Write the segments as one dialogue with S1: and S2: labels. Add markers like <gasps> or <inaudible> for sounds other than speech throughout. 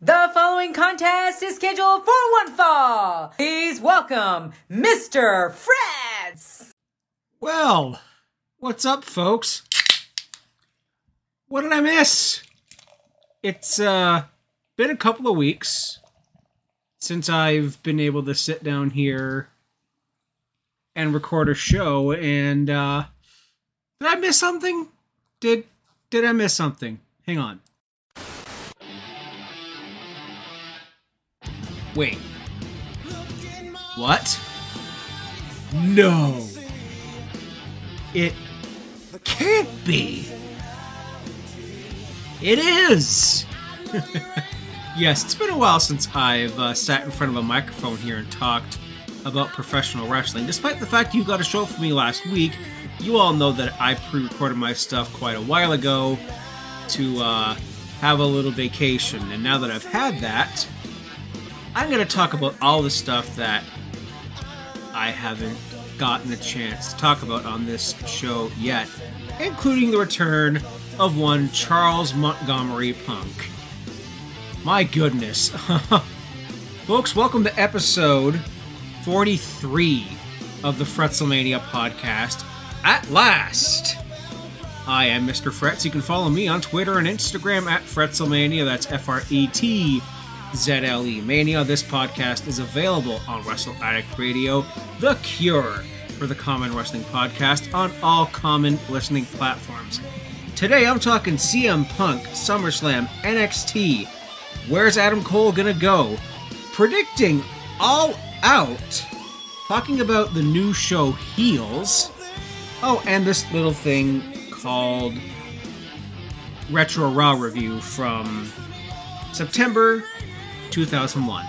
S1: The following contest is scheduled for one fall. Please welcome Mr. Fretz.
S2: Well, what's up, folks? What did I miss? It's uh been a couple of weeks since I've been able to sit down here and record a show and uh did I miss something? Did did I miss something? Hang on. Wait. What? No. It can't be. It is. <laughs> yes, it's been a while since I've uh, sat in front of a microphone here and talked about professional wrestling. Despite the fact you got a show for me last week, you all know that I pre-recorded my stuff quite a while ago to uh, have a little vacation, and now that I've had that, I'm going to talk about all the stuff that I haven't gotten a chance to talk about on this show yet, including the return of one Charles Montgomery Punk. My goodness. <laughs> Folks, welcome to episode 43 of the Fretzelmania podcast. At last! I am Mr. Fretz. You can follow me on Twitter and Instagram at Fretzelmania. That's F R E T ZLE Mania. This podcast is available on Wrestle Addict Radio, the cure for the common wrestling podcast on all common listening platforms. Today I'm talking CM Punk, SummerSlam, NXT. Where's Adam Cole gonna go? Predicting All Out. Talking about the new show Heels. Oh, and this little thing called Retro Raw Review from September 2001.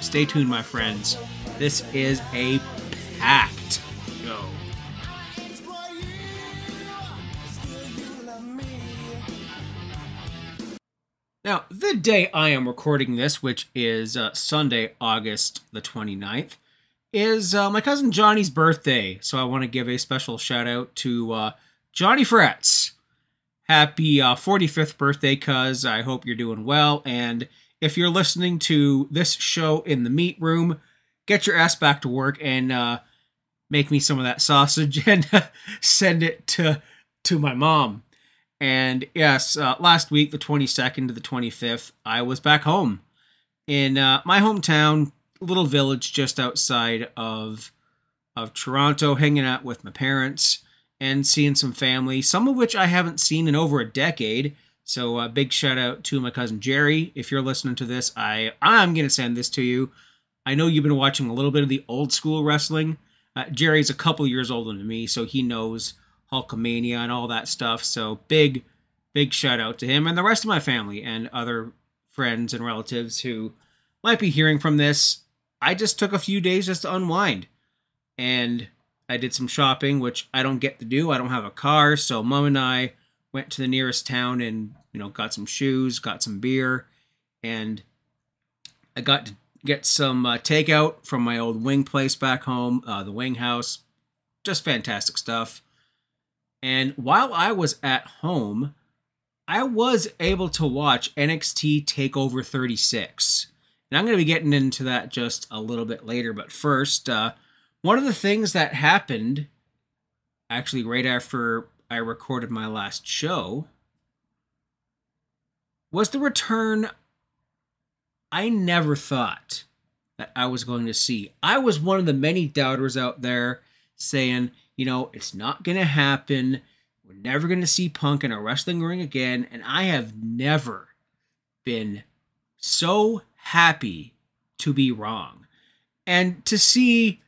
S2: Stay tuned, my friends. This is a packed show. Now, the day I am recording this, which is uh, Sunday, August the 29th, is uh, my cousin Johnny's birthday. So I want to give a special shout out to uh, Johnny Fretz. Happy 45th birthday, cuz. I hope you're doing well. And if you're listening to this show in the meat room, get your ass back to work and uh, make me some of that sausage <laughs> and send it to to my mom. And yes, uh, last week, the 22nd to the 25th, I was back home in uh, my hometown, little village just outside of of Toronto, hanging out with my parents and seeing some family, some of which I haven't seen in over a decade. So a uh, big shout out to my cousin Jerry. If you're listening to this, I I'm gonna send this to you. I know you've been watching a little bit of the old school wrestling. Uh, Jerry's a couple years older than me, so he knows Hulkamania and all that stuff. So big, big shout out to him and the rest of my family and other friends and relatives who might be hearing from this. I just took a few days just to unwind, and I did some shopping, which I don't get to do. I don't have a car, so mom and I went to the nearest town and you know got some shoes, got some beer, and I got to get some uh, takeout from my old wing place back home, uh, the Wing House. Just fantastic stuff. And while I was at home, I was able to watch NXT Takeover 36. And I'm going to be getting into that just a little bit later. But first, uh, one of the things that happened actually right after I recorded my last show was the return I never thought that I was going to see. I was one of the many doubters out there saying, you know, it's not going to happen. We're never going to see Punk in a wrestling ring again. And I have never been so happy to be wrong. And to see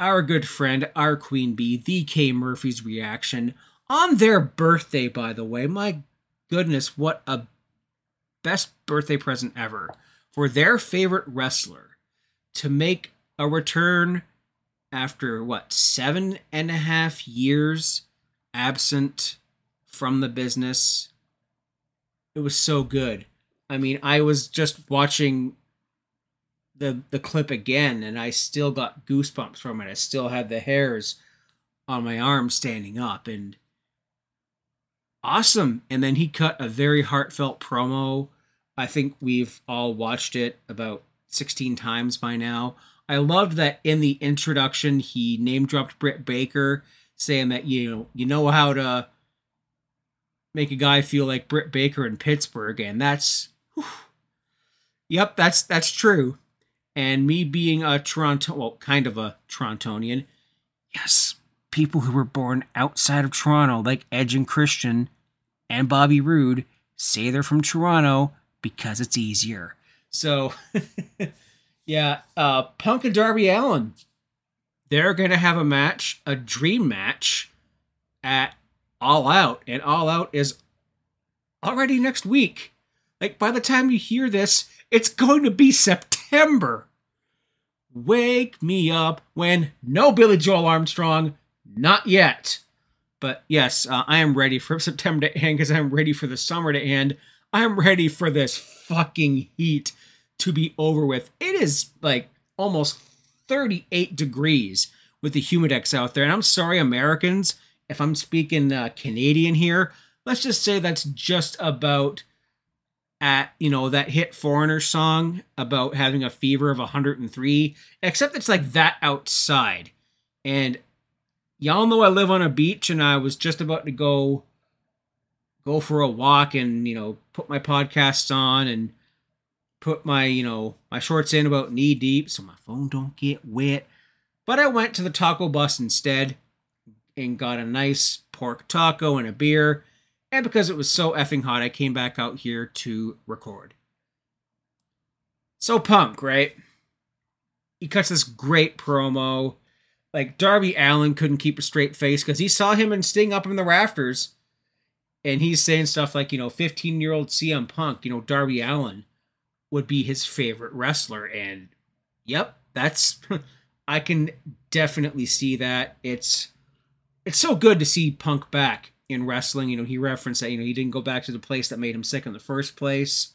S2: our good friend, our queen bee, DK Murphy's reaction on their birthday, by the way. My goodness, what a best birthday present ever for their favorite wrestler to make a return after what seven and a half years absent from the business. It was so good. I mean, I was just watching the the clip again and I still got goosebumps from it. I still had the hairs on my arm standing up and awesome. And then he cut a very heartfelt promo I think we've all watched it about 16 times by now. I loved that in the introduction he name dropped Britt Baker, saying that you know you know how to make a guy feel like Britt Baker in Pittsburgh, and that's whew, yep, that's that's true. And me being a Toronto, well, kind of a Torontonian, yes, people who were born outside of Toronto, like Edge and Christian and Bobby Roode, say they're from Toronto because it's easier. So, <laughs> yeah, uh, Punk and Darby Allin, they're going to have a match, a dream match at All Out. And All Out is already next week. Like, by the time you hear this, it's going to be September. Wake me up when no Billy Joel Armstrong, not yet. But yes, uh, I am ready for <laughs> September to end because I'm ready for the summer to end. I'm ready for this fucking heat to be over with. It is like almost 38 degrees with the humidex out there. And I'm sorry, Americans, if I'm speaking uh, Canadian here, let's just say that's just about at, you know, that hit Foreigner song about having a fever of 103, except it's like that outside. And y'all know I live on a beach and I was just about to go go for a walk and, you know, put my podcasts on and put my, you know, my shorts in about knee deep so my phone don't get wet. But I went to the taco bus instead and got a nice pork taco and a beer. And because it was so effing hot, I came back out here to record. So punk, right? He cuts this great promo. Like Darby Allin couldn't keep a straight face because he saw him and Sting up in the rafters. And he's saying stuff like, you know, 15 year old CM Punk, you know, Darby Allin would be his favorite wrestler. And yep, that's <laughs> I can definitely see that. It's it's so good to see Punk back in wrestling. You know, he referenced that, you know, he didn't go back to the place that made him sick in the first place.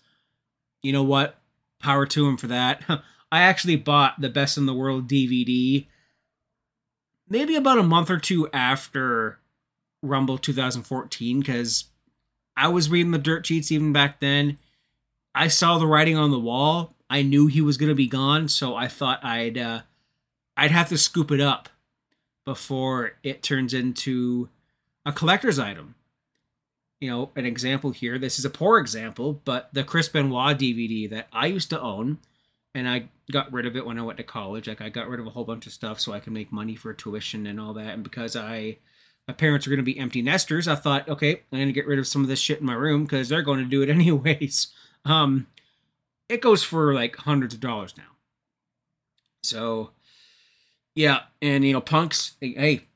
S2: You know what? Power to him for that. <laughs> I actually bought the Best in the World DVD maybe about a month or two after Rumble 2014 because I was reading the dirt sheets even back then. I saw the writing on the wall. I knew he was going to be gone, so I thought I'd uh, I'd have to scoop it up before it turns into a collector's item. You know, an example here. This is a poor example, but the Chris Benoit DVD that I used to own and I got rid of it when I went to college. Like I got rid of a whole bunch of stuff so I could make money for tuition and all that. And because I my parents are going to be empty nesters, I thought, okay, I'm going to get rid of some of this shit in my room because they're going to do it <laughs> anyways. Um, it goes for like hundreds of dollars now. So, yeah, and you know, Punk's hey,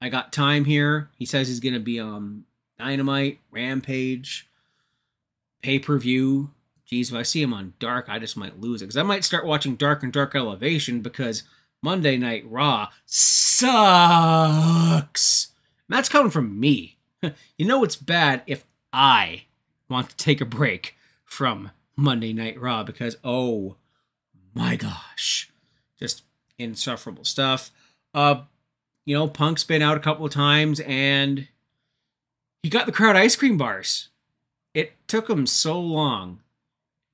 S2: I got time here. He says he's going to be um Dynamite, Rampage, pay per view geez, if I see him on Dark, I just might lose it. Because I might start watching Dark and Dark Elevation because Monday Night Raw sucks. And that's coming from me. <laughs> you know it's bad if I want to take a break from Monday Night Raw because, oh my gosh, just insufferable stuff. Uh, you know, Punk's been out a couple of times and he got the crowd ice cream bars. It took him so long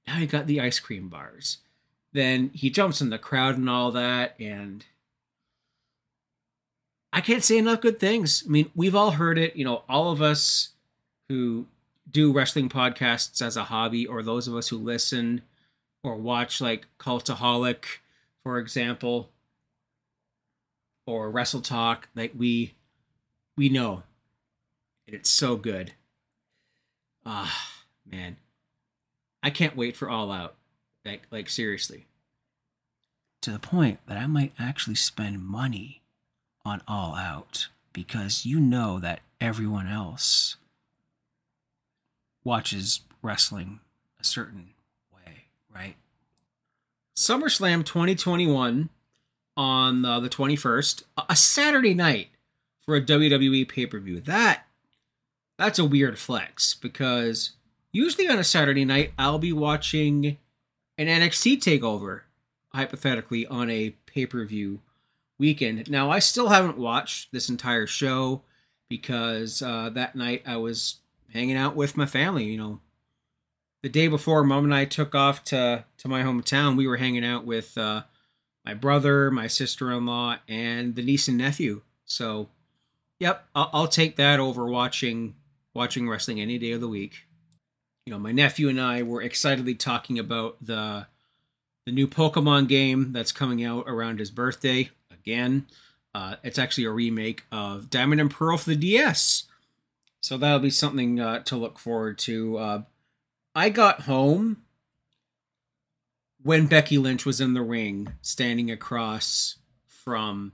S2: now he got the ice cream bars. Then he jumps in the crowd and all that, and I can't say enough good things. I mean, we've all heard it. You know, all of us who do wrestling podcasts as a hobby, or those of us who listen or watch, like Cultaholic, for example, or Wrestle Talk, like we we know, and it's so good. Ah, man. I can't wait for All Out. Like, like seriously. To the point that I might actually spend money on All Out because you know that everyone else watches wrestling a certain way, right? SummerSlam 2021 on uh, the 21st, a Saturday night for a WWE pay-per-view. That that's a weird flex because usually on a Saturday night, I'll be watching an NXT takeover, hypothetically, on a pay per view weekend. Now, I still haven't watched this entire show because uh, that night I was hanging out with my family, you know, the day before mom and I took off to to my hometown, we were hanging out with uh, my brother, my sister-in-law, and the niece and nephew. So, yep, I'll, I'll take that over watching watching wrestling any day of the week. You know, my nephew and I were excitedly talking about the the new Pokemon game that's coming out around his birthday again. Uh, it's actually a remake of Diamond and Pearl for the DS. So that'll be something uh, to look forward to. Uh, I got home when Becky Lynch was in the ring, standing across from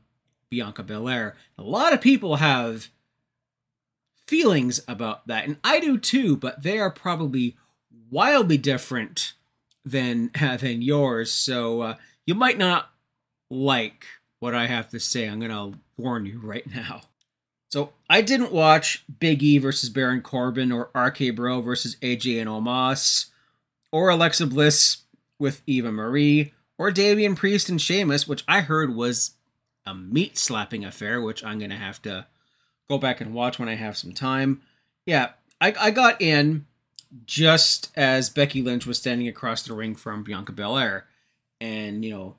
S2: Bianca Belair. A lot of people have feelings about that, and I do too, but they are probably wildly different than <laughs> than yours. So uh, you might not like what I have to say. I'm gonna warn you right now. So I didn't watch Big E versus Baron Corbin or RK Bro versus AJ and Omos or Alexa Bliss with Eva Marie or Damian Priest and Sheamus, which I heard was a meat slapping affair, which I'm gonna have to go back and watch when I have some time. Yeah, I, I got in just as Becky Lynch was standing across the ring from Bianca Belair. And, you know,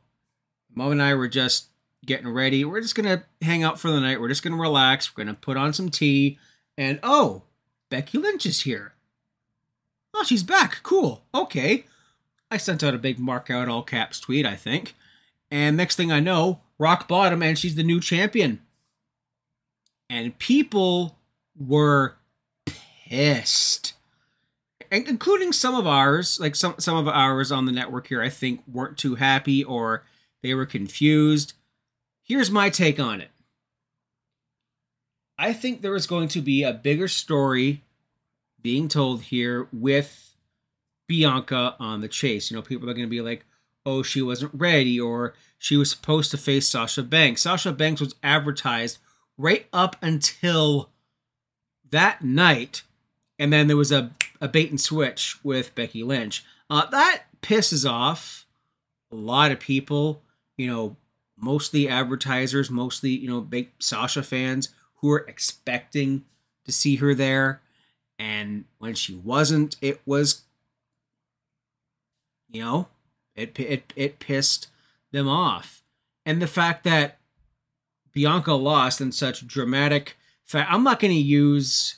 S2: Mom and I were just getting ready. We're just gonna hang out for the night. We're just gonna relax. We're gonna put on some tea. And oh, Becky Lynch is here. Oh, she's back. Cool. Okay. I sent out a big mark out all caps tweet, I think. And next thing I know, rock bottom, and she's the new champion. And people were pissed. And including some of ours, like some some of ours on the network here, I think weren't too happy or they were confused. Here's my take on it. I think there is going to be a bigger story being told here with Bianca on the chase. You know, people are going to be like, oh, she wasn't ready, or she was supposed to face Sasha Banks. Sasha Banks was advertised right up until that night, and then there was a, a bait and switch with Becky Lynch. Uh, that pisses off a lot of people. You know, mostly advertisers, mostly, you know, big Sasha fans who were expecting to see her there. And when she wasn't, it was, you know, it, it, it pissed them off. And the fact that Bianca lost in such dramatic fact, I'm not going to use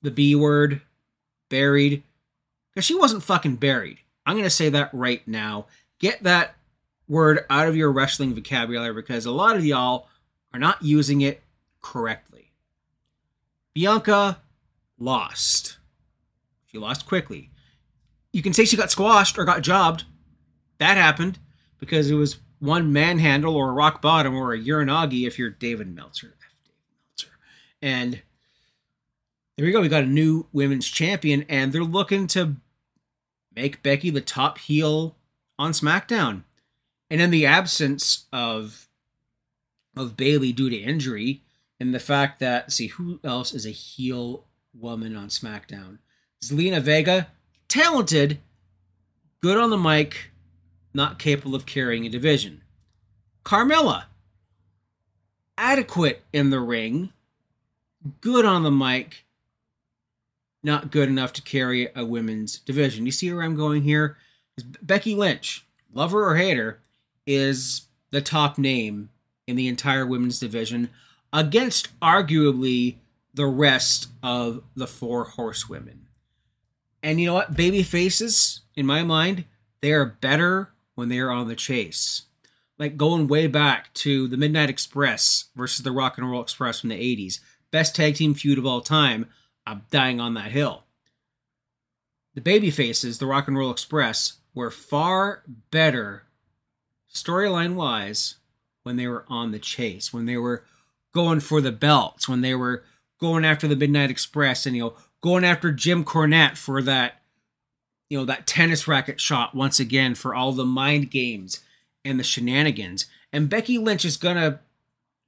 S2: the B word, buried, because she wasn't fucking buried. I'm going to say that right now. Get that word out of your wrestling vocabulary because a lot of y'all are not using it correctly. Bianca lost. She lost quickly. You can say she got squashed or got jobbed. That happened because it was one manhandle or a rock bottom or a uranage if you're David Meltzer. Meltzer. And there we go. We got a new women's champion, and they're looking to make Becky the top heel on SmackDown. And in the absence of of Bayley due to injury, and the fact that see who else is a heel woman on SmackDown? Zelina Vega, talented, good on the mic, not capable of carrying a division. Carmella, adequate in the ring, good on the mic, not good enough to carry a women's division. You see where I'm going here? Becky Lynch, lover or hater, is the top name in the entire women's division against arguably the rest of the four horsewomen. And you know what? Baby faces, in my mind, they are better when they are on the chase. Like going way back to the Midnight Express versus the Rock and Roll Express from the 80s. Best tag team feud of all time. I'm dying on that hill. The baby faces, the Rock and Roll Express, were far better storyline wise when they were on the chase, when they were going for the belts, when they were going after the Midnight Express and you know going after Jim Cornette for that you know that tennis racket shot once again for all the mind games and the shenanigans. And Becky Lynch is gonna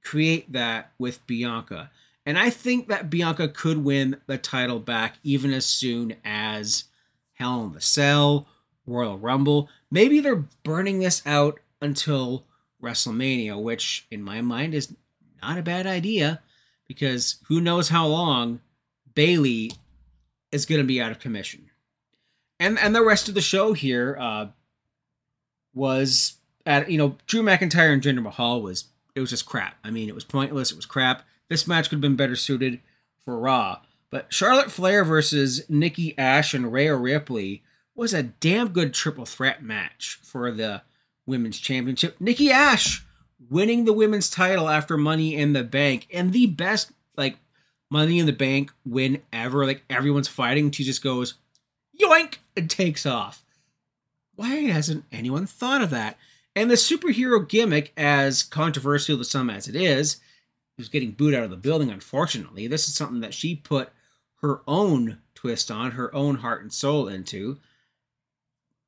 S2: create that with Bianca. And I think that Bianca could win the title back even as soon as Hell in the Cell, Royal Rumble. Maybe they're burning this out until WrestleMania, which in my mind is not a bad idea because who knows how long Bayley is going to be out of commission. and and the rest of the show here uh, was at you know Drew McIntyre and Jinder Mahal was it was just crap. I mean, it was pointless. It was crap. This match could have been better suited for Raw. But Charlotte Flair versus Nikki Ash and Rhea Ripley was a damn good triple threat match for the women's championship. Nikki Ash winning the women's title after Money in the Bank and the best like Money in the Bank whenever. Like everyone's fighting, she just goes yoink and takes off. Why hasn't anyone thought of that? And the superhero gimmick, as controversial to some as it is, was getting booed out of the building, unfortunately. This is something that she put her own twist on, her own heart and soul into,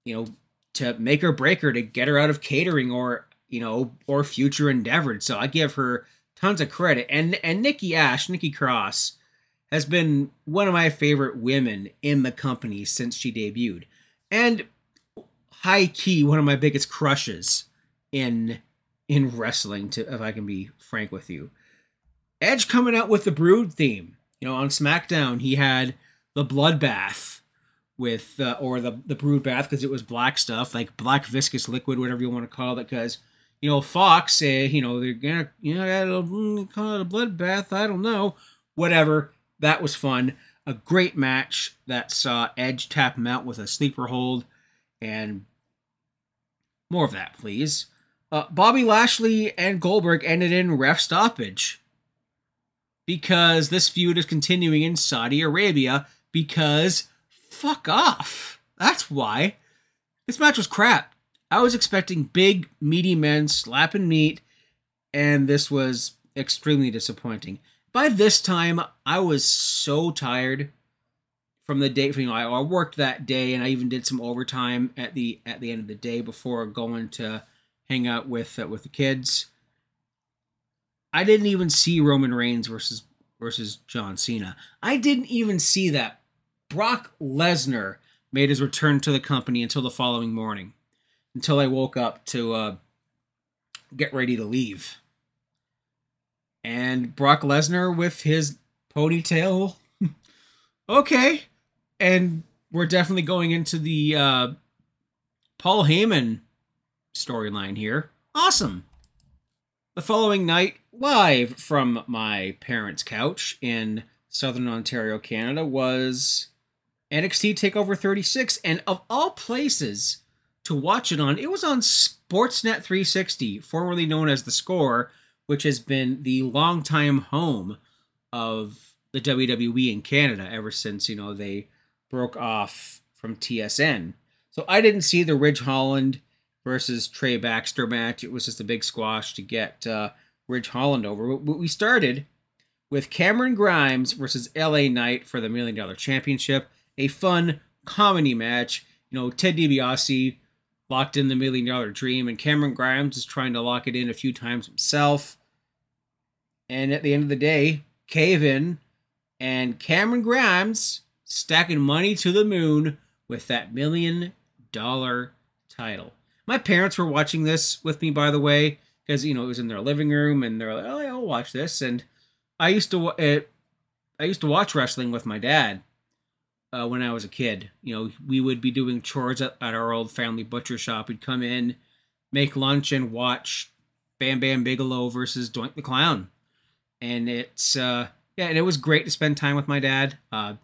S2: you know, to make her break her, to get her out of catering or, you know, or future endeavored. So I give her tons of credit. And and Nikki Ash, Nikki Cross, has been one of my favorite women in the company since she debuted. And high key one of my biggest crushes in in wrestling to if I can be frank with you. Edge coming out with the Brood theme. You know, on SmackDown he had the bloodbath with uh, or the the Brood bath because it was black stuff like black viscous liquid, whatever you want to call it. Because you know Fox, uh, you know they're gonna you know mm, call it a bloodbath. I don't know, whatever. That was fun. A great match that saw Edge tap him out with a sleeper hold, and more of that, please. Uh, Bobby Lashley and Goldberg ended in ref stoppage because this feud is continuing in Saudi Arabia because fuck off. That's why. This match was crap. I was expecting big, meaty men slapping meat, and this was extremely disappointing. By this time, I was so tired from the day. You know, I worked that day, and I even did some overtime at the at the end of the day before going to hang out with uh, with the kids. I didn't even see Roman Reigns versus versus John Cena. I didn't even see that Brock Lesnar made his return to the company until the following morning, until I woke up to uh, get ready to leave. And Brock Lesnar with his ponytail. <laughs> okay. And we're definitely going into the uh, Paul Heyman storyline here. Awesome. The following night, live from my parents' couch in Southern Ontario, Canada, was NXT TakeOver 36. And of all places to watch it on, it was on Sportsnet 360, formerly known as The Score, which has been the longtime home of the WWE in Canada ever since, you know, they broke off from TSN. So I didn't see the Ridge Holland versus Trey Baxter match. It was just a big squash to get uh, Ridge Holland over. But we started with Cameron Grimes versus LA Knight for the Million Dollar Championship. A fun comedy match. You know, Ted DiBiase locked in the Million Dollar Dream, and Cameron Grimes is trying to lock it in a few times himself. And at the end of the day, cave in, and Cameron Grimes stacking money to the moon with that million dollar title. My parents were watching this with me, by the way, because you know it was in their living room, and they're like, "Oh, I'll watch this." And I used to it, I used to watch wrestling with my dad uh, when I was a kid. You know, we would be doing chores at, at our old family butcher shop. We'd come in, make lunch, and watch Bam Bam Bigelow versus Doink the Clown, and it's uh, yeah, and it was great to spend time with my dad. Uh,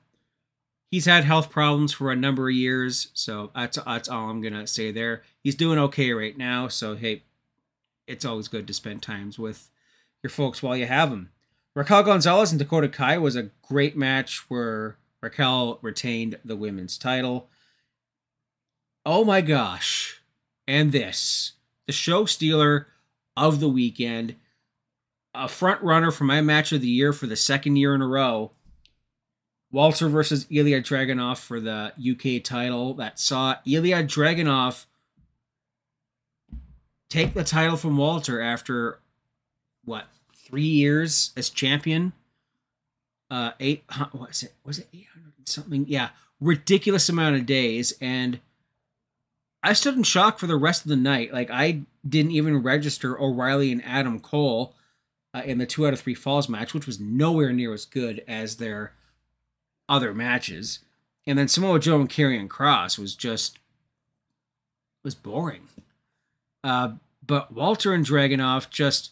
S2: he's had health problems for a number of years, so that's that's all I'm gonna say there. He's doing okay right now, so hey, it's always good to spend times with your folks while you have them. Raquel Gonzalez and Dakota Kai was a great match where Raquel retained the women's title. Oh my gosh. And this, the show stealer of the weekend, a front runner for my match of the year for the second year in a row, Walter versus Ilya Dragunov for the UK title that saw Ilya Dragunov take the title from Walter after what three years as champion. Uh, eight what is it? Was it eight hundred something? Yeah, ridiculous amount of days, and I stood in shock for the rest of the night. Like I didn't even register O'Reilly and Adam Cole uh, in the two out of three falls match, which was nowhere near as good as their other matches. And then Samoa Joe and Karrion Kross was just was boring. Uh, but Walter and Dragunov just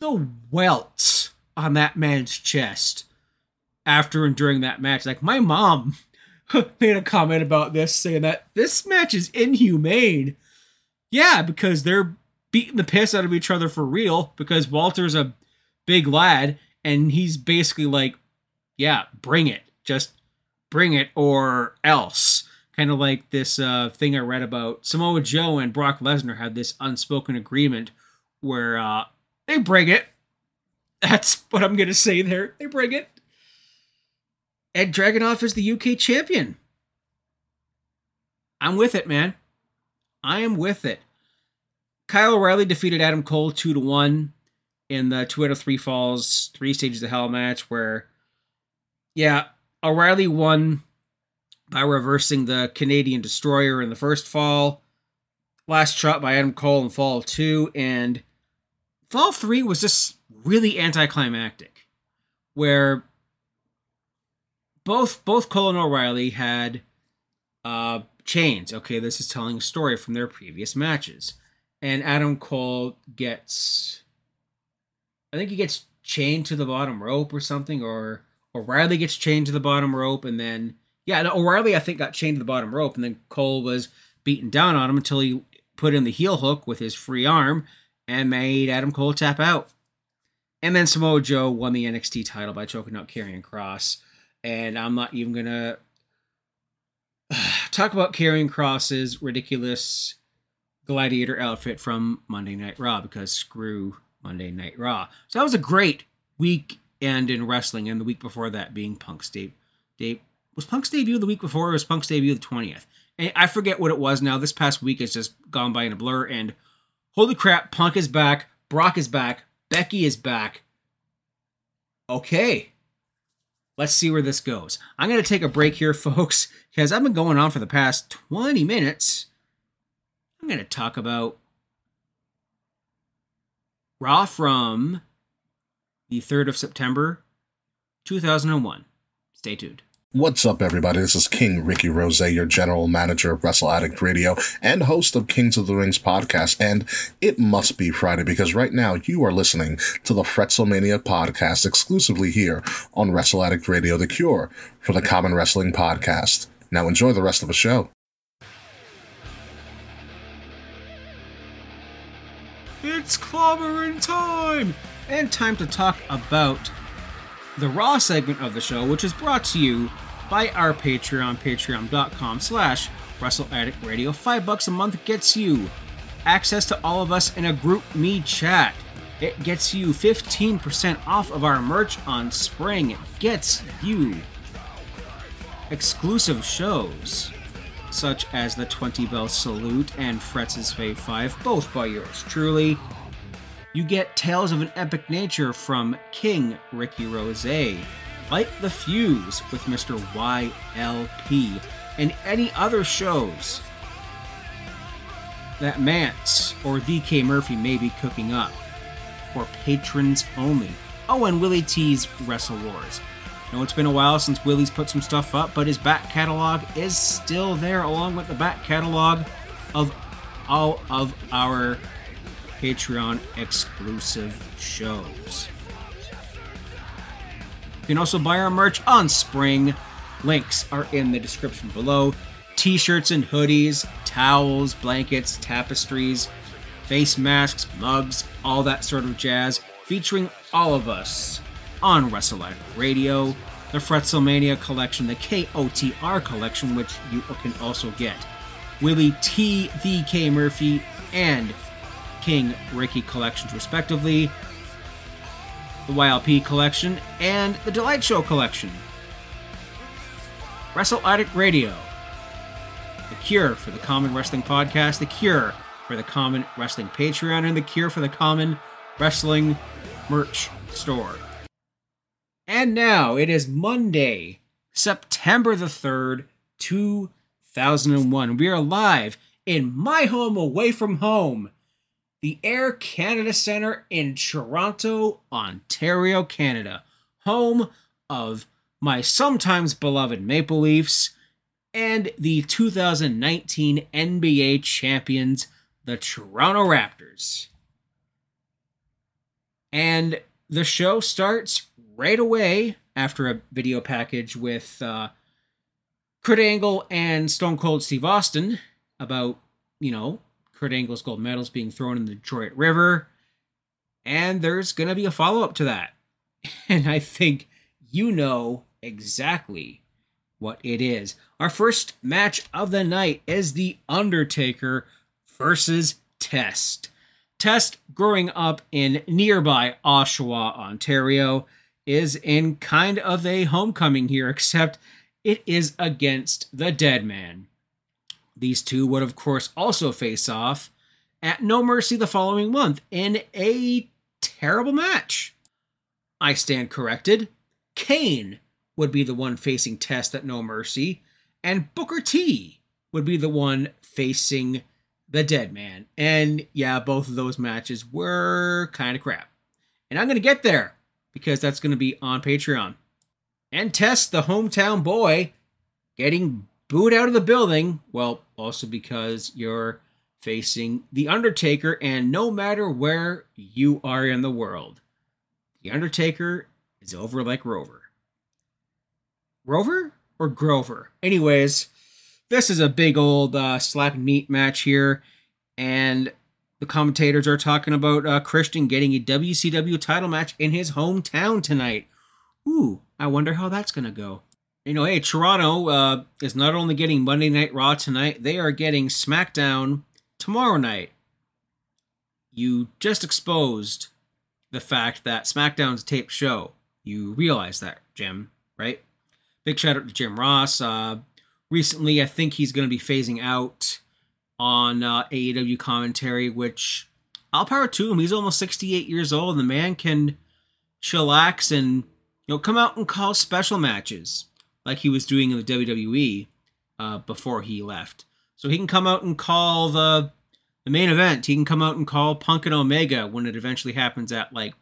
S2: the welts on that man's chest after and during that match. Like my mom <laughs> made a comment about this, saying that this match is inhumane. Yeah, because they're beating the piss out of each other for real. Because Walter's a big lad, and he's basically like, "Yeah, bring it, just bring it, or else." Kind of like this uh, thing I read about Samoa Joe and Brock Lesnar had this unspoken agreement where uh, they bring it. <laughs> That's what I'm gonna say there. They bring it. Ed Dragunov is the UK champion. I'm with it, man. I am with it. Kyle O'Reilly defeated Adam Cole two to one in the two out of three falls, three stages of hell match. Where, yeah, O'Reilly won by reversing the Canadian Destroyer in the first fall. Last shot by Adam Cole in fall two, and fall three was just really anticlimactic, where both both Cole and O'Reilly had uh, chains. Okay, this is telling a story from their previous matches, and Adam Cole gets, I think he gets chained to the bottom rope or something, or O'Reilly gets chained to the bottom rope, and then yeah, no, O'Reilly I think got chained to the bottom rope, and then Cole was beaten down on him until he put in the heel hook with his free arm and made Adam Cole tap out. And then Samoa Joe won the NXT title by choking out Karrion Kross and I'm not even gonna <sighs> talk about Karrion Kross's ridiculous gladiator outfit from Monday Night Raw because screw Monday Night Raw. So that was a great weekend in wrestling, and the week before that being Punk's debut. Dave was Punk's debut the week before, or was Punk's debut the twentieth? And I forget what it was now. This past week has just gone by in a blur, and holy crap, Punk is back, Brock is back, Becky is back. Okay, Let's see where this goes. I'm going to take a break here, <laughs> folks, because I've been going on for the past 20 minutes. I'm going to talk about Raw from the 3rd of September, 2001. Stay tuned.
S3: What's up, everybody? This is King Ricky Rose, your general manager of Wrestle Addict Radio and host of Kings of the Rings podcast. And it must be Friday because right now you are listening to the Fretzelmania podcast exclusively here on Wrestle Addict Radio, the cure for the common wrestling podcast. Now enjoy the rest of the show.
S2: It's clobbering time! And time to talk about the Raw segment of the show, which is brought to you by our Patreon, patreon.com slash WrestleAddictRadio. Five bucks a month gets you access to all of us in a group me chat. It gets you 15% off of our merch on Spring. It gets you exclusive shows, such as the 20 Bell Salute and Fretz's Fave 5, both by yours truly. You get Tales of an Epic Nature from King Ricky Rose, Light the Fuse with Mr. YLP, and any other shows that Mance or DK Murphy may be cooking up for patrons only. Oh, and Willie T's Wrestle Wars. I know it's been a while since Willie's put some stuff up, but his back catalog is still there, along with the back catalog of all of our Patreon exclusive shows. You can also buy our merch on Spring. Links are in the description below. T shirts and hoodies, towels, blankets, tapestries, face masks, mugs, all that sort of jazz, featuring all of us on Wrestle Radio, the Fretzelmania collection, the KOTR collection, which you can also get. Willie T. DK Murphy and King Ricky collections, respectively, the YLP collection, and the Delight Show collection. Wrestle Addict Radio, the cure for the Common Wrestling Podcast, the cure for the Common Wrestling Patreon, and the cure for the Common Wrestling Merch Store. And now it is Monday, September the 3rd, 2001. We are live in my home away from home the Air Canada Centre in Toronto, Ontario, Canada, home of my sometimes beloved Maple Leafs, and the 2019 NBA champions, the Toronto Raptors. And the show starts right away after a video package with uh, Kurt Angle and Stone Cold Steve Austin about, you know, Kurt Angle's gold medals being thrown in the Detroit River. And there's going to be a follow up to that. <laughs> And I think you know exactly what it is. Our first match of the night is The Undertaker versus Test. Test, growing up in nearby Oshawa, Ontario, is in kind of a homecoming here, <laughs> except it is against the Dead Man. These two would, of course, also face off at No Mercy the following month in a terrible match. I stand corrected. Kane would be the one facing Test at No Mercy, and Booker T would be the one facing the Dead Man. And yeah, both of those matches were kind of crap. And I'm going to get there because that's going to be on Patreon. And Test, the hometown boy, getting booed out of the building. Well, also because you're facing The Undertaker, and no matter where you are in the world, The Undertaker is over like Rover. Rover or Grover? Anyways, this is a big old uh, slap meat match here, and the commentators are talking about uh, Christian getting a WCW title match in his hometown tonight. Ooh, I wonder how that's going to go. You know, hey, Toronto uh, is not only getting Monday Night Raw tonight, they are getting SmackDown tomorrow night. You just exposed the fact that SmackDown's a taped show. You realize that, Jim, right? Big shout out to Jim Ross. Uh, recently, I think he's going to be phasing out on uh, AEW commentary, which I'll power to him. He's almost 68 years old, and the man can chillax and you know come out and call special matches like he was doing in the WWE uh, before he left. So he can come out and call the the main event. He can come out and call Punk and Omega when it eventually happens at like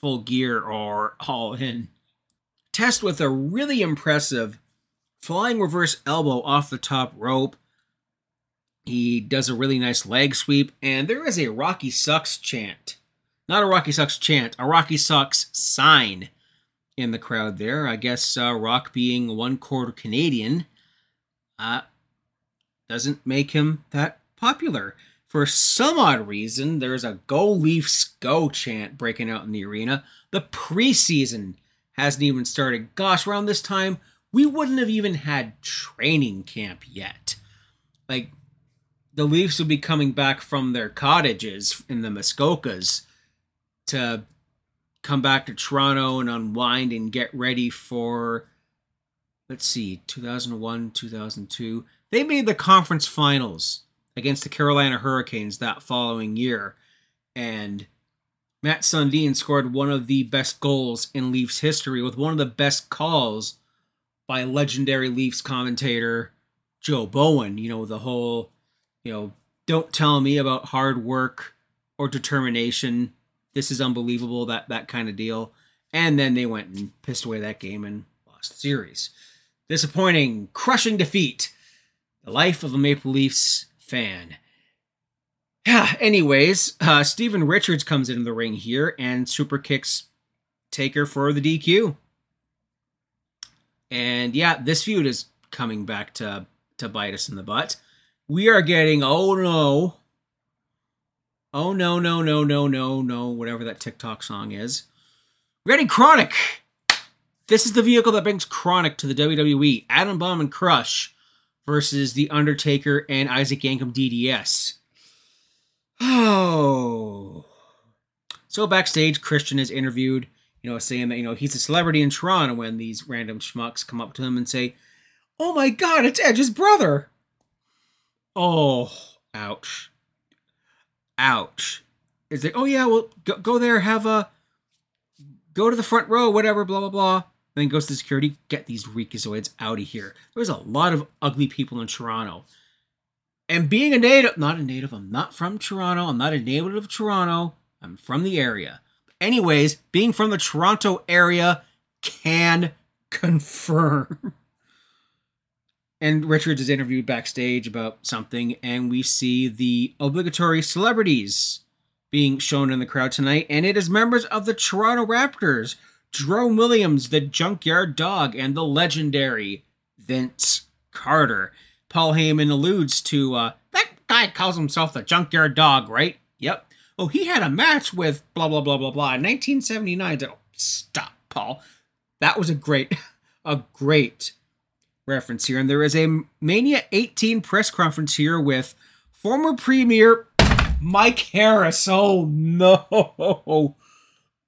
S2: Full Gear or All In. Test with a really impressive flying reverse elbow off the top rope he does a really nice leg sweep, and there is a Rocky Sucks chant. Not a Rocky Sucks chant, a Rocky Sucks sign in the crowd there. I guess uh, Rock being one quarter Canadian uh, doesn't make him that popular. For some odd reason, there's a Go Leafs Go chant breaking out in the arena. The preseason hasn't even started. Gosh, around this time, we wouldn't have even had training camp yet. Like, the Leafs would be coming back from their cottages in the Muskokas to come back to Toronto and unwind and get ready for let's see 2001 2002 they made the conference finals against the Carolina Hurricanes that following year. And Mats Sundin scored one of the best goals in Leafs history with one of the best calls by legendary Leafs commentator Joe Bowen. You know the whole you know, don't tell me about hard work or determination. This is unbelievable, that that kind of deal. And then they went and pissed away that game and lost the series. Disappointing, crushing defeat. The life of a Maple Leafs fan. Yeah, anyways, uh, Steven Richards comes into the ring here and super kicks Taker for the DQ. And yeah, this feud is coming back to to bite us in the butt we are getting oh no oh no no no no no no whatever that tiktok song is. We're getting KroniK this is the vehicle that brings KroniK to the wwe adam bomb and crush versus the undertaker and isaac yankem dds oh. So backstage christian is interviewed you know saying that you know he's a celebrity in toronto when these random schmucks come up to him and say oh my god it's edge's brother. Oh, ouch. Ouch. Is like, oh yeah, well, go, go there, have a, go to the front row, whatever, blah, blah, blah. And Then goes to security, get these Reekizoids out of here. There's a lot of ugly people in Toronto. And being a native, not a native, I'm not from Toronto, I'm not a native of Toronto, I'm from the area. Anyways, being from the Toronto area can <laughs> confirm. And Richards is interviewed backstage about something, and we see the obligatory celebrities being shown in the crowd tonight, and it is members of the Toronto Raptors, Jerome Williams, the Junkyard Dog, and the legendary Vince Carter. Paul Heyman alludes to uh, that guy calls himself the Junkyard Dog, right? Yep. Oh, he had a match with blah blah blah blah blah in 1979. Oh, stop, Paul. That was a great, <laughs> a great reference here. And there is a Mania 18 press conference here with former Premier Mike Harris. Oh no. <laughs>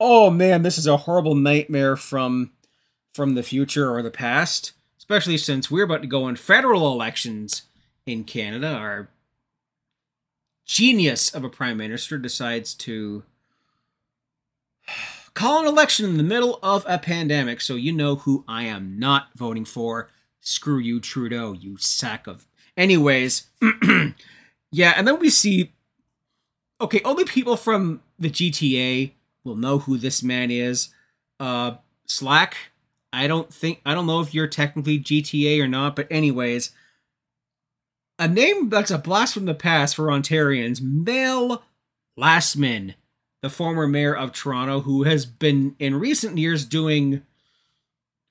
S2: Oh man, this is a horrible nightmare from from the future or the past, especially since we're about to go in federal elections in Canada. Our genius of a prime minister decides to <sighs> call an election in the middle of a pandemic, so you know who I am not voting for. Screw you, Trudeau, you sack of. Anyways, <clears throat> yeah, and then we see. Okay, only people from the GTA will know who this man is. Uh, Slack, I don't think. I don't know if you're technically GTA or not, but anyways, a name that's a blast from the past for Ontarians, Mel Lastman, the former mayor of Toronto, who has been in recent years doing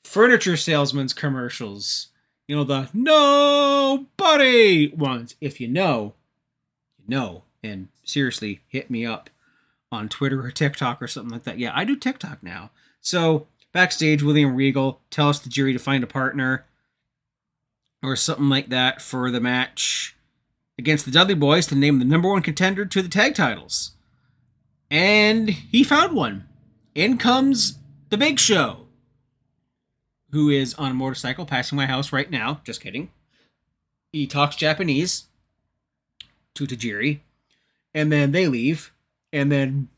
S2: furniture salesman's commercials. You know, the nobody ones. If you know, you know. And seriously, hit me up on Twitter or TikTok or something like that. Yeah, I do TikTok now. So backstage, William Regal tells Tajiri to find a partner or something like that for the match against the Dudley Boys to name the number one contender to the tag titles. And he found one. In comes the Big Show who is on a motorcycle passing my house right now. Just kidding. He talks Japanese to Tajiri, and then they leave, and then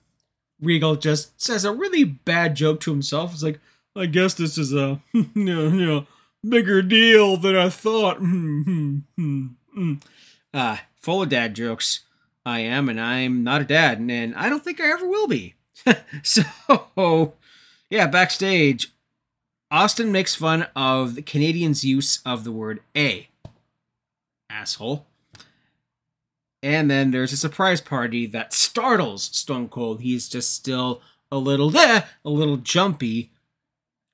S2: Regal just says a really bad joke to himself. It's like, I guess this is a <laughs> you know, bigger deal than I thought. <laughs> uh, full of dad jokes. I am, and I'm not a dad, and I don't think I ever will be. <laughs> so, yeah, backstage, Austin makes fun of the Canadians' use of the word A. Asshole. And then there's a surprise party that startles Stone Cold. He's just still a little eh, <laughs> a little jumpy.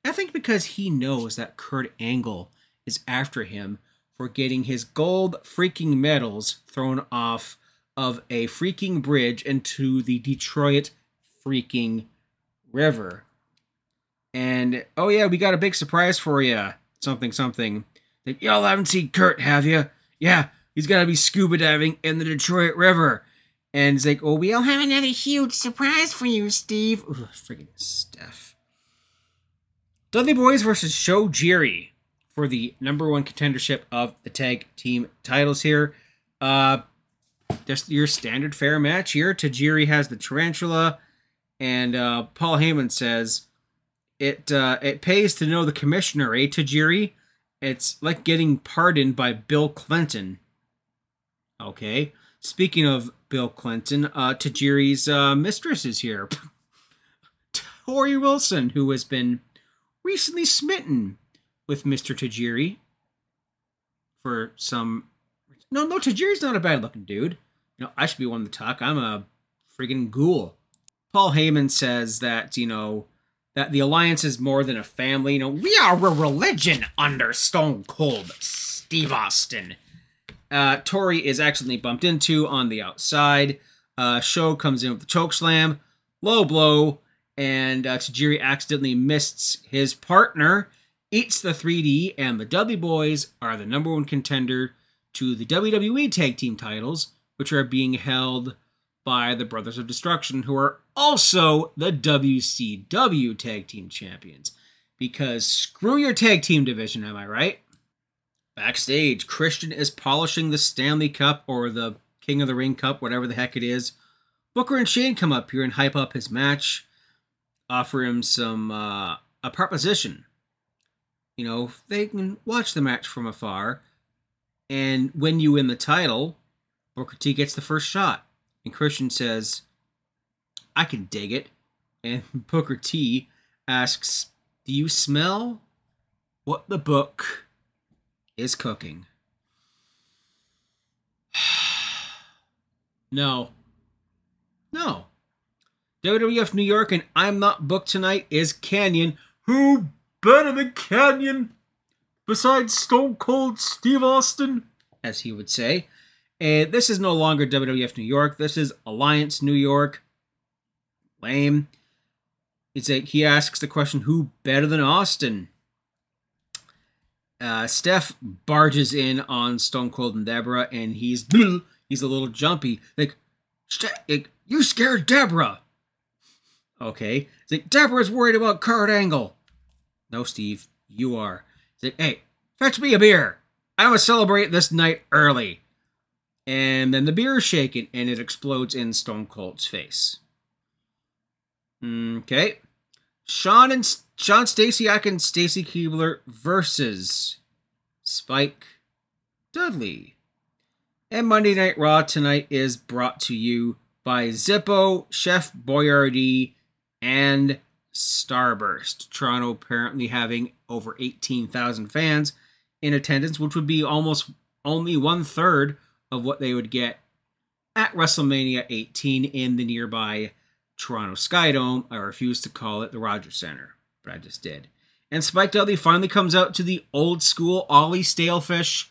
S2: I think because he knows that Kurt Angle is after him for getting his gold freaking medals thrown off of a freaking bridge into the Detroit freaking river. And oh yeah, we got a big surprise for you. Something something. That y'all haven't seen Kurt, have you? Yeah, he's gonna be scuba diving in the Detroit River. And it's like, oh, we all have another huge surprise for you, Steve. Ugh, freaking Steph. Dudley Boys versus Shojiri for the number one contendership of the tag team titles here. Uh, just your standard fair match here. Tajiri has the tarantula, and uh, Paul Heyman says, it uh, it pays to know the commissioner, eh, Tajiri? It's like getting pardoned by Bill Clinton. Okay. Speaking of Bill Clinton, uh, Tajiri's uh, mistress is here. <laughs> Torrie Wilson, who has been recently smitten with Mr. Tajiri for some. No, no, Tajiri's not a bad looking dude. You know, I should be one to talk. I'm a friggin' ghoul. Paul Heyman says that, you know, that the Alliance is more than a family. You know, we are a religion under Stone Cold Steve Austin. Uh, Torrie is accidentally bumped into on the outside. Uh, Show comes in with the choke slam, low blow, and uh, Tajiri accidentally misses his partner, eats the 3D, and the Dudley Boys are the number one contender to the WWE Tag Team titles, which are being held by the Brothers of Destruction, who are also the WCW Tag Team Champions. Because screw your tag team division, am I right? Backstage, Christian is polishing the Stanley Cup or the King of the Ring Cup, whatever the heck it is. Booker and Shane come up here and hype up his match, offer him some uh, a proposition. You know, they can watch the match from afar, and when you win the title, Booker T gets the first shot. And Christian says, I can dig it. And <laughs> Booker T asks, Do you smell what the book is cooking. <sighs> no. No. WWF New York and I'm Not Booked Tonight is Kanyon. Who better than Kanyon Besides Stone Cold Steve Austin, as he would say. And this is no longer WWF New York. This is Alliance New York. Lame. It's a, he asks the question, who better than Austin? Uh, Steph barges in on Stone Cold and Deborah, and he's <clears throat> he's a little jumpy. Like, like you scared Deborah. Okay. It's like Deborah's worried about Kurt Angle. No, Steve, you are. It's like, hey, fetch me a beer. I want to celebrate this night early. And then the beer is shaken and it explodes in Stone Cold's face. Okay. Shawn and Shawn Stasiak and Stacy Keibler versus Spike Dudley. And Monday Night Raw tonight is brought to you by Zippo, Chef Boyardee, and Starburst. Toronto apparently having over 18,000 fans in attendance, which would be almost only one third of what they would get at WrestleMania 18 in the nearby Toronto Skydome. I refuse to call it the Rogers Center, but I just did. And Spike Dudley finally comes out to the old school Ollie Stalefish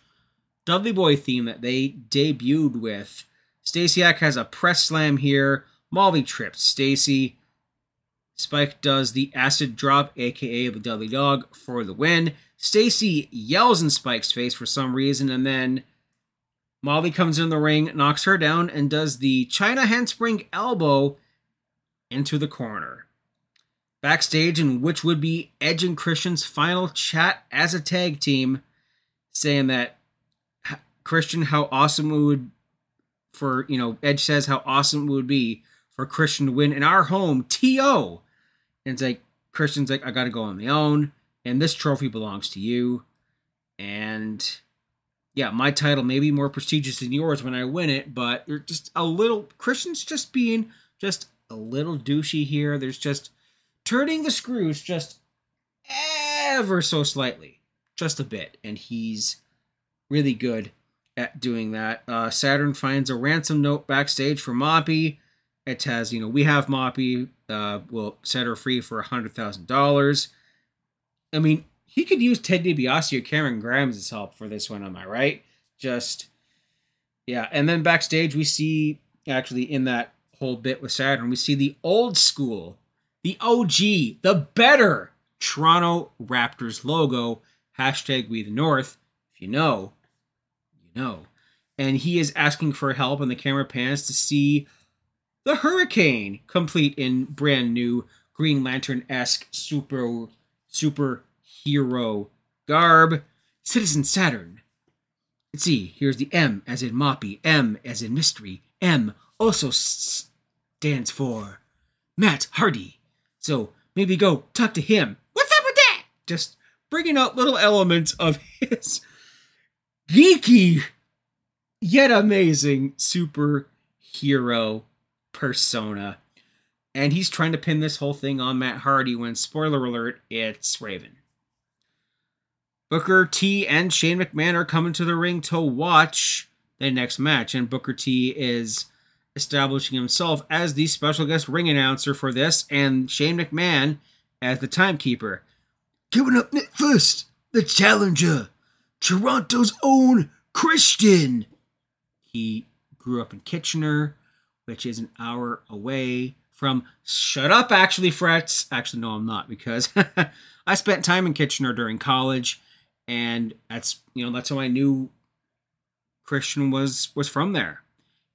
S2: Dudley Boy theme that they debuted with. Stasiak has a press slam here. Molly trips Stacy. Spike does the acid drop, aka the Dudley Dog, for the win. Stacy yells in Spike's face for some reason, and then Molly comes in the ring, knocks her down, and does the Chyna handspring elbow into the corner. Backstage, in which would be Edge and Christian's final chat as a tag team, saying that Christian, how awesome it would for, you know, Edge says how awesome it would be for Christian to win in our home, TO. And it's like, Christian's like, I gotta go on my own, and this trophy belongs to you. And yeah, my title may be more prestigious than yours when I win it, but you're just a little Christian's just being just a little douchey here. There's just turning the screws just ever so slightly, just a bit, and he's really good at doing that. Uh, Saturn finds a ransom note backstage for Moppy. It has, you know, we have Moppy. Uh, we'll set her free for a hundred thousand dollars. I mean, he could use Ted DiBiase or Cameron Grimes' help for this one. Am I right? Just yeah. And then backstage, we see actually in that whole bit with Saturn, we see the old school, the OG, the better Toronto Raptors logo. Hashtag We the North. If you know, you know. And he is asking for help, and the camera pans to see the Hurricane, complete in brand new Green Lantern esque super super superhero garb. Citizen Saturn. Let's see. Here's the M as in Moppy. M as in mystery. M also stands for Matt Hardy. So maybe go talk to him. What's up with that? Just bringing out little elements of his geeky yet amazing superhero persona. And he's trying to pin this whole thing on Matt Hardy when, spoiler alert, it's Raven. Booker T and Shane McMahon are coming to the ring to watch the next match, and Booker T is establishing himself as the special guest ring announcer for this, and Shane McMahon as the timekeeper. Coming up first, the challenger, Toronto's own Christian. He grew up in Kitchener, which is an hour away from. Shut up, actually, Fretz. Actually, no, I'm not because <laughs> I spent time in Kitchener during college, and that's you know that's how I knew Christian was was from there.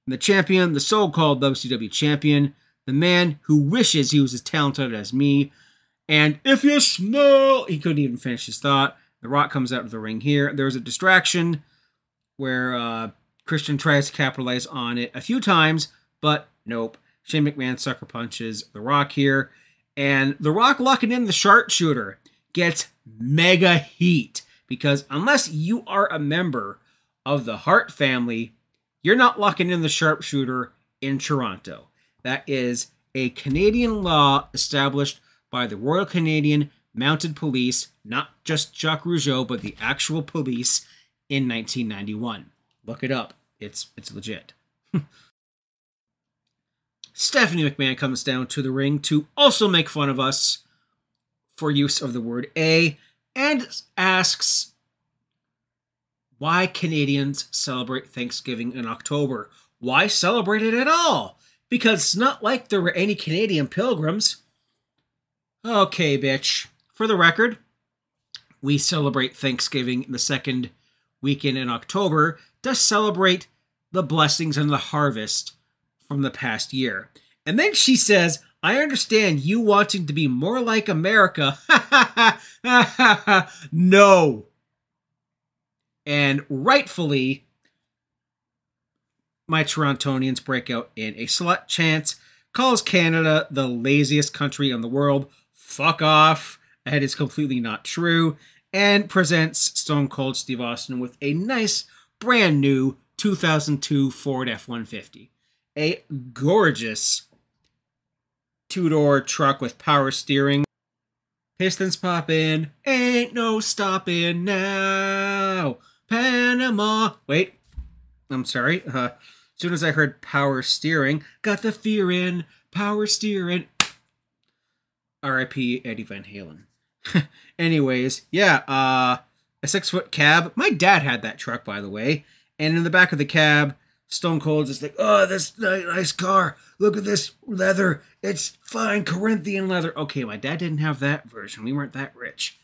S2: And the champion, the so-called WCW champion, the man who wishes he was as talented as me. And if you smell, he couldn't even finish his thought. The Rock comes out of the ring here. There's a distraction where uh, Christian tries to capitalize on it a few times, but nope. Shane McMahon sucker punches The Rock here. And The Rock locking in the sharpshooter gets mega heat because unless you are a member of the Hart family, you're not locking in the sharpshooter in Toronto. That is a Canadian law established by the Royal Canadian mounted police, not just Jacques Rougeau, but the actual police in 1991. Look it up. It's it's legit. <laughs> Stephanie McMahon comes down to the ring to also make fun of us for use of the word A and asks why Canadians celebrate Thanksgiving in October. Why celebrate it at all? Because it's not like there were any Canadian pilgrims. Okay, bitch. For the record, we celebrate Thanksgiving the second weekend in October to celebrate the blessings and the harvest from the past year. And then she says, I understand you wanting to be more like America. <laughs> no. And rightfully, my Torontonians break out in a slut chant, calls Canada the laziest country in the world. Fuck off. That is completely not true. And presents Stone Cold Steve Austin with a nice, brand new 2002 Ford F 150. A gorgeous two door truck with power steering. Pistons pop in, ain't no stopping now. Panama. Wait, I'm sorry. Uh, as soon as I heard power steering, got the fear in, power steering. R.I.P. Eddie Van Halen. <laughs> Anyways, yeah, uh, a six foot cab. My dad had that truck, by the way. And in the back of the cab, Stone Cold's just like, oh, this nice car. Look at this leather. It's fine Corinthian leather. Okay, my dad didn't have that version. We weren't that rich.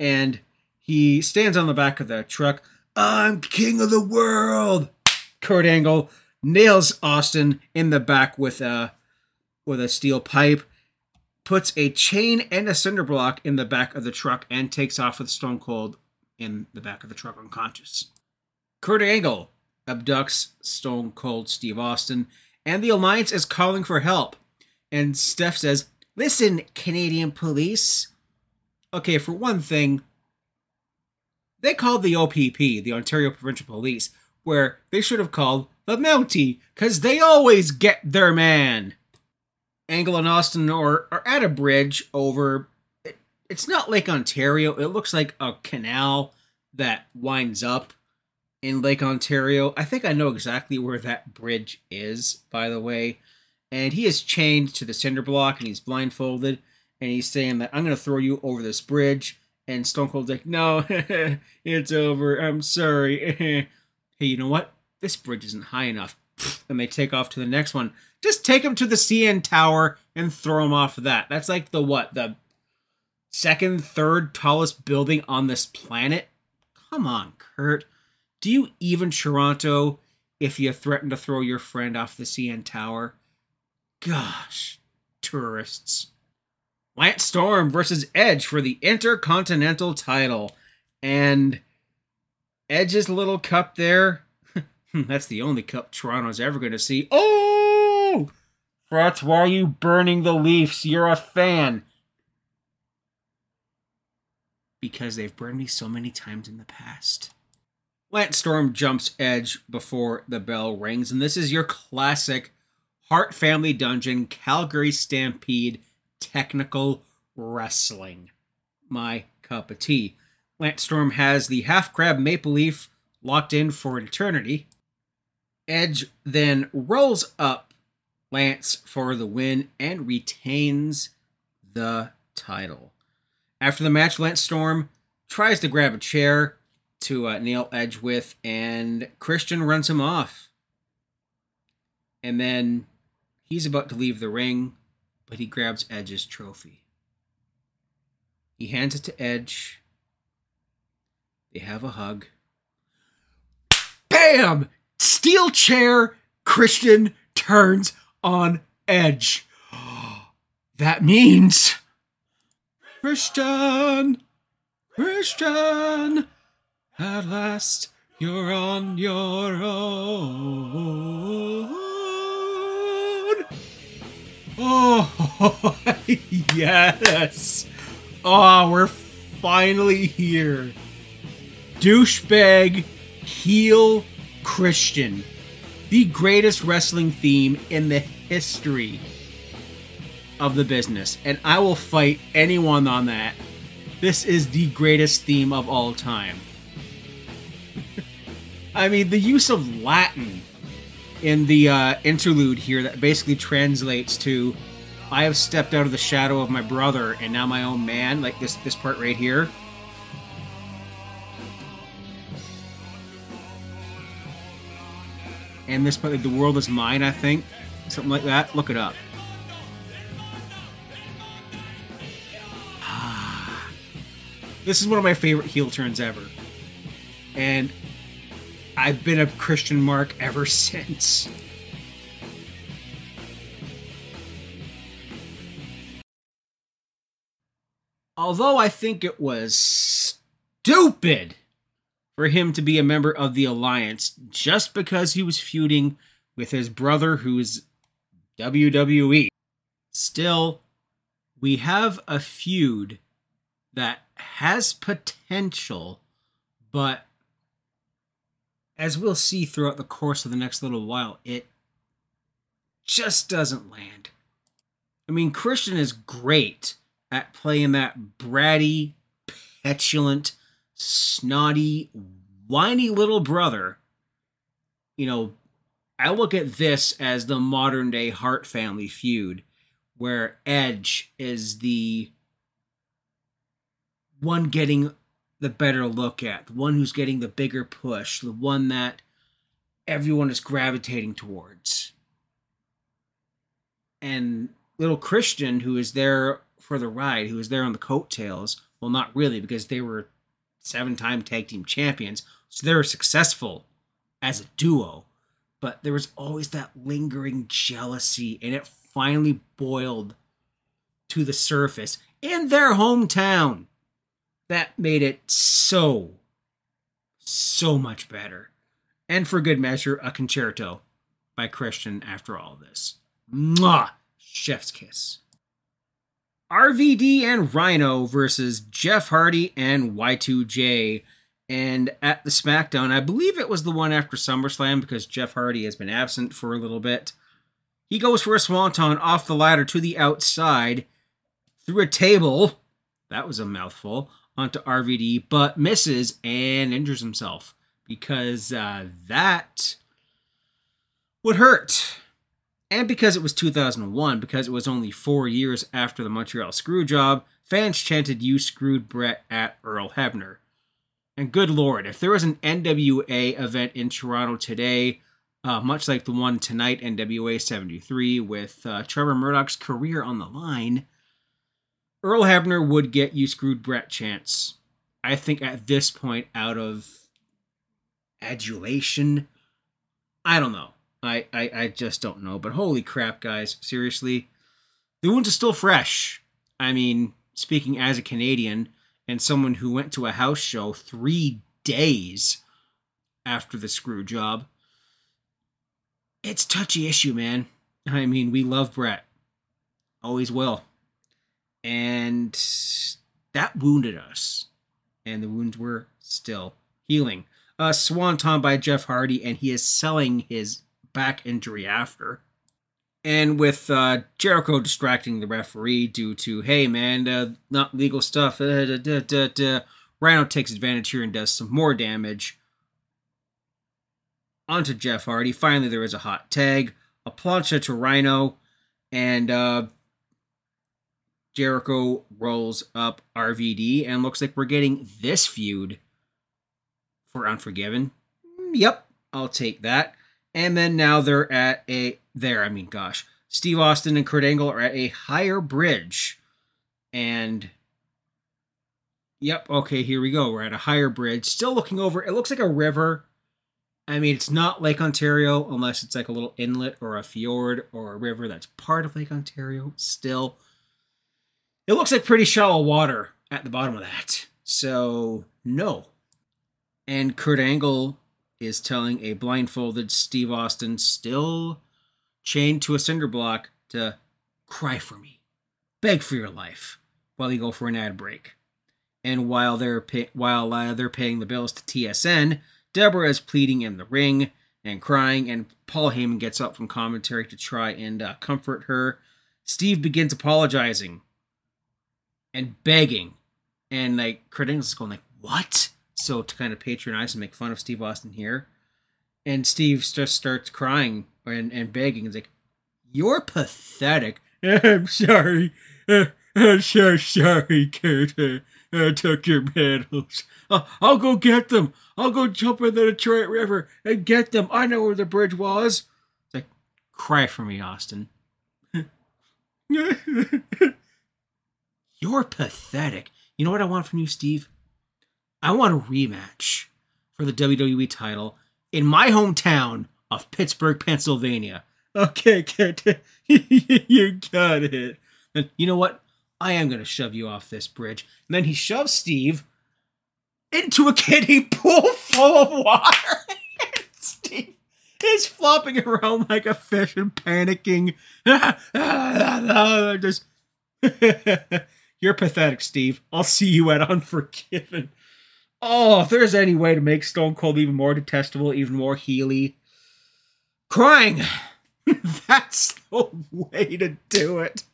S2: And he stands on the back of the truck. I'm king of the world. Kurt Angle nails Austin in the back with a with a steel pipe, puts a chain and a cinder block in the back of the truck, and takes off with Stone Cold in the back of the truck unconscious. Kurt Angle abducts Stone Cold Steve Austin, and the Alliance is calling for help. And Steph says, Listen, Canadian police. Okay, for one thing, they called the OPP, the Ontario Provincial Police, where they should have called the Mountie, because they always get their man. Angle and Austin are, are at a bridge over. It, it's not Lake Ontario, it looks like a canal that winds up in Lake Ontario. I think I know exactly where that bridge is, by the way. And he is chained to the cinder block and he's blindfolded. And he's saying that I'm going to throw you over this bridge. And Stone Cold's like, no, <laughs> it's over. I'm sorry. <laughs> hey, you know what? This bridge isn't high enough. And they take off to the next one. Just take him to the CN Tower and throw him off of that. That's like the what? The second, third tallest building on this planet? Come on, Kurt. Do you even Toronto if you threaten to throw your friend off the CN Tower? Gosh, tourists. Lance Storm versus Edge for the Intercontinental title. And Edge's little cup there, <laughs> that's the only cup Toronto's ever going to see. Oh! That's why are you burning the Leafs? You're a fan. Because they've burned me so many times in the past. Lance Storm jumps Edge before the bell rings, and this is your classic Hart Family Dungeon Calgary Stampede technical wrestling. My cup of tea. Lance Storm has the half crab maple leaf locked in for eternity. Edge then rolls up Lance for the win and retains the title. After the match, Lance Storm tries to grab a chair, to uh, nail Edge with, and Christian runs him off. And then he's about to leave the ring, but he grabs Edge's trophy. He hands it to Edge. They have a hug. Bam! Steel chair. Christian turns on Edge. <gasps> That means Christian, Christian, at last, you're on your own. Oh, <laughs> yes. Oh, we're finally here. Douchebag, heel, Christian. The greatest wrestling theme in the history of the business. And I will fight anyone on that This is the greatest theme of all time. I mean, the use of Latin in the uh, interlude here that basically translates to I have stepped out of the shadow of my brother and now my own man, like this this part right here. And this part, like, the world is mine, I think. Something like that. Look it up. this is one of my favorite heel turns ever. And I've been a Christian mark ever since. Although I think it was stupid for him to be a member of the Alliance just because he was feuding with his brother who's WWE. Still, we have a feud that has potential, but as we'll see throughout the course of the next little while, it just doesn't land. I mean, Christian is great at playing that bratty, petulant, snotty, whiny little brother. You know, I look at this as the modern day Hart family feud, where Edge is the one getting the better look at, the one who's getting the bigger push, the one that everyone is gravitating towards. And little Christian, who is there for the ride, who was there on the coattails. Well, not really, because they were seven time tag team champions. So they were successful as a duo. But there was always that lingering jealousy, and it finally boiled to the surface in their hometown. That made it so, so much better. And for good measure, a concerto by Christian after all this. Mwah! Chef's kiss. RVD and Rhino versus Jeff Hardy and Y2J. And at the SmackDown, I believe it was the one after SummerSlam because Jeff Hardy has been absent for a little bit. He goes for a swanton off the ladder to the outside through a table. That was a mouthful. Onto RVD, but misses and injures himself because uh, that would hurt and because it was 2001, because it was only four years after the Montreal Screwjob, fans chanted, You screwed Bret at Earl Hebner. And good lord, if there was an NWA event in Toronto today, uh, much like the one tonight, NWA 73, with uh, Trevor Murdoch's career on the line, Earl Hebner would get You Screwed Bret chance. I think at this point, out of adulation, I don't know. I, I, I just don't know. But holy crap, guys. Seriously. The wound is still fresh. I mean, speaking as a Canadian and someone who went to a house show three days after the screw job, it's touchy issue, man. I mean, we love Bret. Always will. And that wounded us. And the wounds were still healing. Uh, Swanton by Jeff Hardy, and he is selling his back injury after. And with uh, Jericho distracting the referee due to, hey man, uh, not legal stuff, uh, da, da, da, Rhino takes advantage here and does some more damage. Onto Jeff Hardy. Finally, there is a hot tag, a plancha to Rhino, and uh, Jericho rolls up RVD, and looks like we're getting this feud for Unforgiven. Mm, yep, I'll take that. And then now they're at a there, I mean gosh. Steve Austin and Kurt Angle are at a higher bridge. And Yep, okay, here we go. We're at a higher bridge. Still looking over. It looks like a river. I mean, it's not Lake Ontario unless it's like a little inlet or a fjord or a river that's part of Lake Ontario. Still, it looks like pretty shallow water at the bottom of that. So, no. And Kurt Angle is telling a blindfolded Steve Austin, still chained to a cinder block, to cry for me, beg for your life, while you go for an ad break. And while they're pay- while uh, they're paying the bills to TSN, Deborah is pleading in the ring and crying, and Paul Heyman gets up from commentary to try and uh, comfort her. Steve begins apologizing and begging and like Angle's going like, "What?" So to kind of patronize and make fun of Steve Austin here, and Steve just starts crying and and begging. He's like, "You're pathetic." <laughs> I'm sorry. Uh, I'm so sorry, Kurt. Uh, I took your medals. Uh, I'll go get them. I'll go jump in the Detroit River and get them. I know where the bridge was. It's like, cry for me, Austin. <laughs> You're pathetic. You know what I want from you, Steve? I want a rematch for the WWE title in my hometown of Pittsburgh, Pennsylvania. Okay, Kurt, <laughs> you got it. And you know what? I am going to shove you off this bridge. And then he shoves Steve into a kiddie pool <laughs> full of water. <laughs> Steve is flopping around like a fish and panicking. Just, you're pathetic, Steve. I'll see you at <laughs> Unforgiven. Oh, if there's any way to make Stone Cold even more detestable, even more Healy, crying. <laughs> That's the way to do it.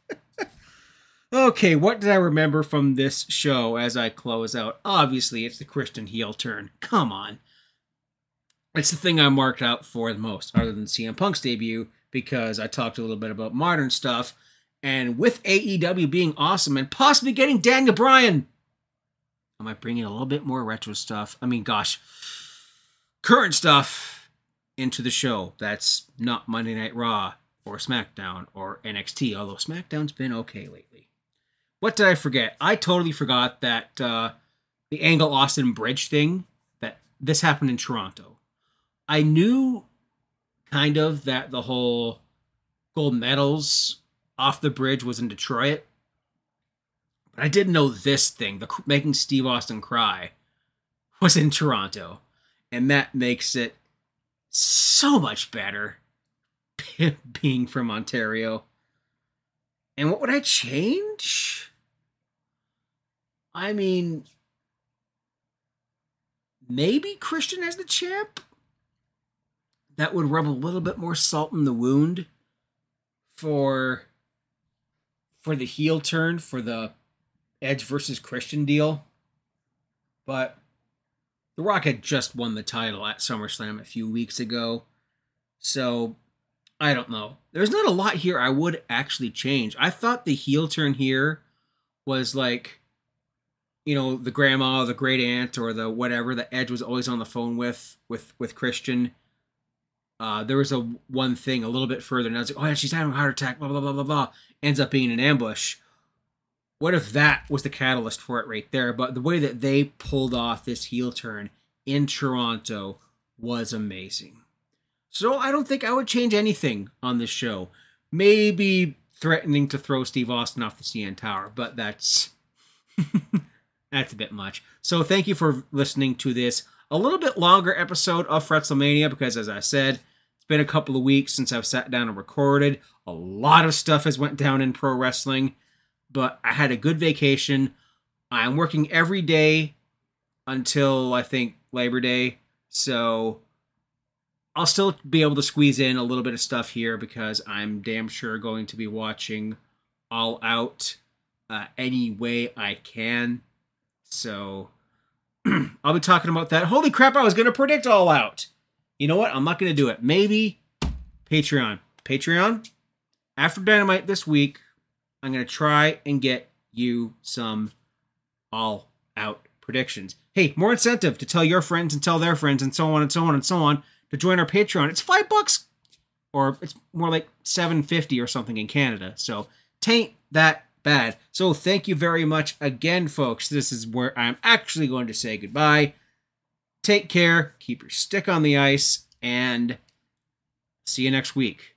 S2: <laughs> okay, what did I remember from this show as I close out? Obviously, it's the Christian heel turn. Come on. It's the thing I marked out for the most, other than CM Punk's debut, because I talked a little bit about modern stuff. And with AEW being awesome and possibly getting Daniel Bryan, I might bring in a little bit more retro stuff. I mean, gosh, current stuff into the show. That's not Monday Night Raw or SmackDown or NXT, although SmackDown's been okay lately. What did I forget? I totally forgot that uh, the Angle Austin Bridge thing, that this happened in Toronto. I knew kind of that the whole gold medals off the bridge was in Detroit. But I didn't know this thing, the making Steve Austin cry, was in Toronto. And that makes it so much better <laughs> being from Ontario. And what would I change? I mean, maybe Christian as the champ? That would rub a little bit more salt in the wound for for the heel turn for the Edge versus Christian deal. But The Rock had just won the title at SummerSlam a few weeks ago. So I don't know. There's not a lot here I would actually change. I thought the heel turn here was like, you know, the grandma, the great aunt, or the whatever that Edge was always on the phone with with with Christian. Uh, there was a one thing a little bit further, and I was like, oh yeah, she's having a heart attack, blah blah blah blah blah. Ends up being an ambush. What if that was the catalyst for it right there? But the way that they pulled off this heel turn in Toronto was amazing. So I don't think I would change anything on this show. Maybe threatening to throw Steve Austin off the CN Tower, but that's <laughs> that's a bit much. So thank you for listening to this a little bit longer episode of Fretzelmania because as I said, been a couple of weeks since I've sat down and recorded. A lot of stuff has went down in pro wrestling, but I had a good vacation. I'm working every day until I think Labor Day. So I'll still be able to squeeze in a little bit of stuff here because I'm damn sure going to be watching All Out uh, any way I can. So <clears throat> I'll be talking about that. Holy crap, I was going to predict All Out. You know what? I'm not going to do it. Maybe Patreon. Patreon, after Dynamite this week, I'm going to try and get you some All Out predictions. Hey, more incentive to tell your friends and tell their friends and so on and so on and so on to join our Patreon. It's five bucks, or it's more like seven fifty or something in Canada. So tain't that bad. So thank you very much again, folks. This is where I'm actually going to say goodbye. Take care, keep your stick on the ice, and see you next week.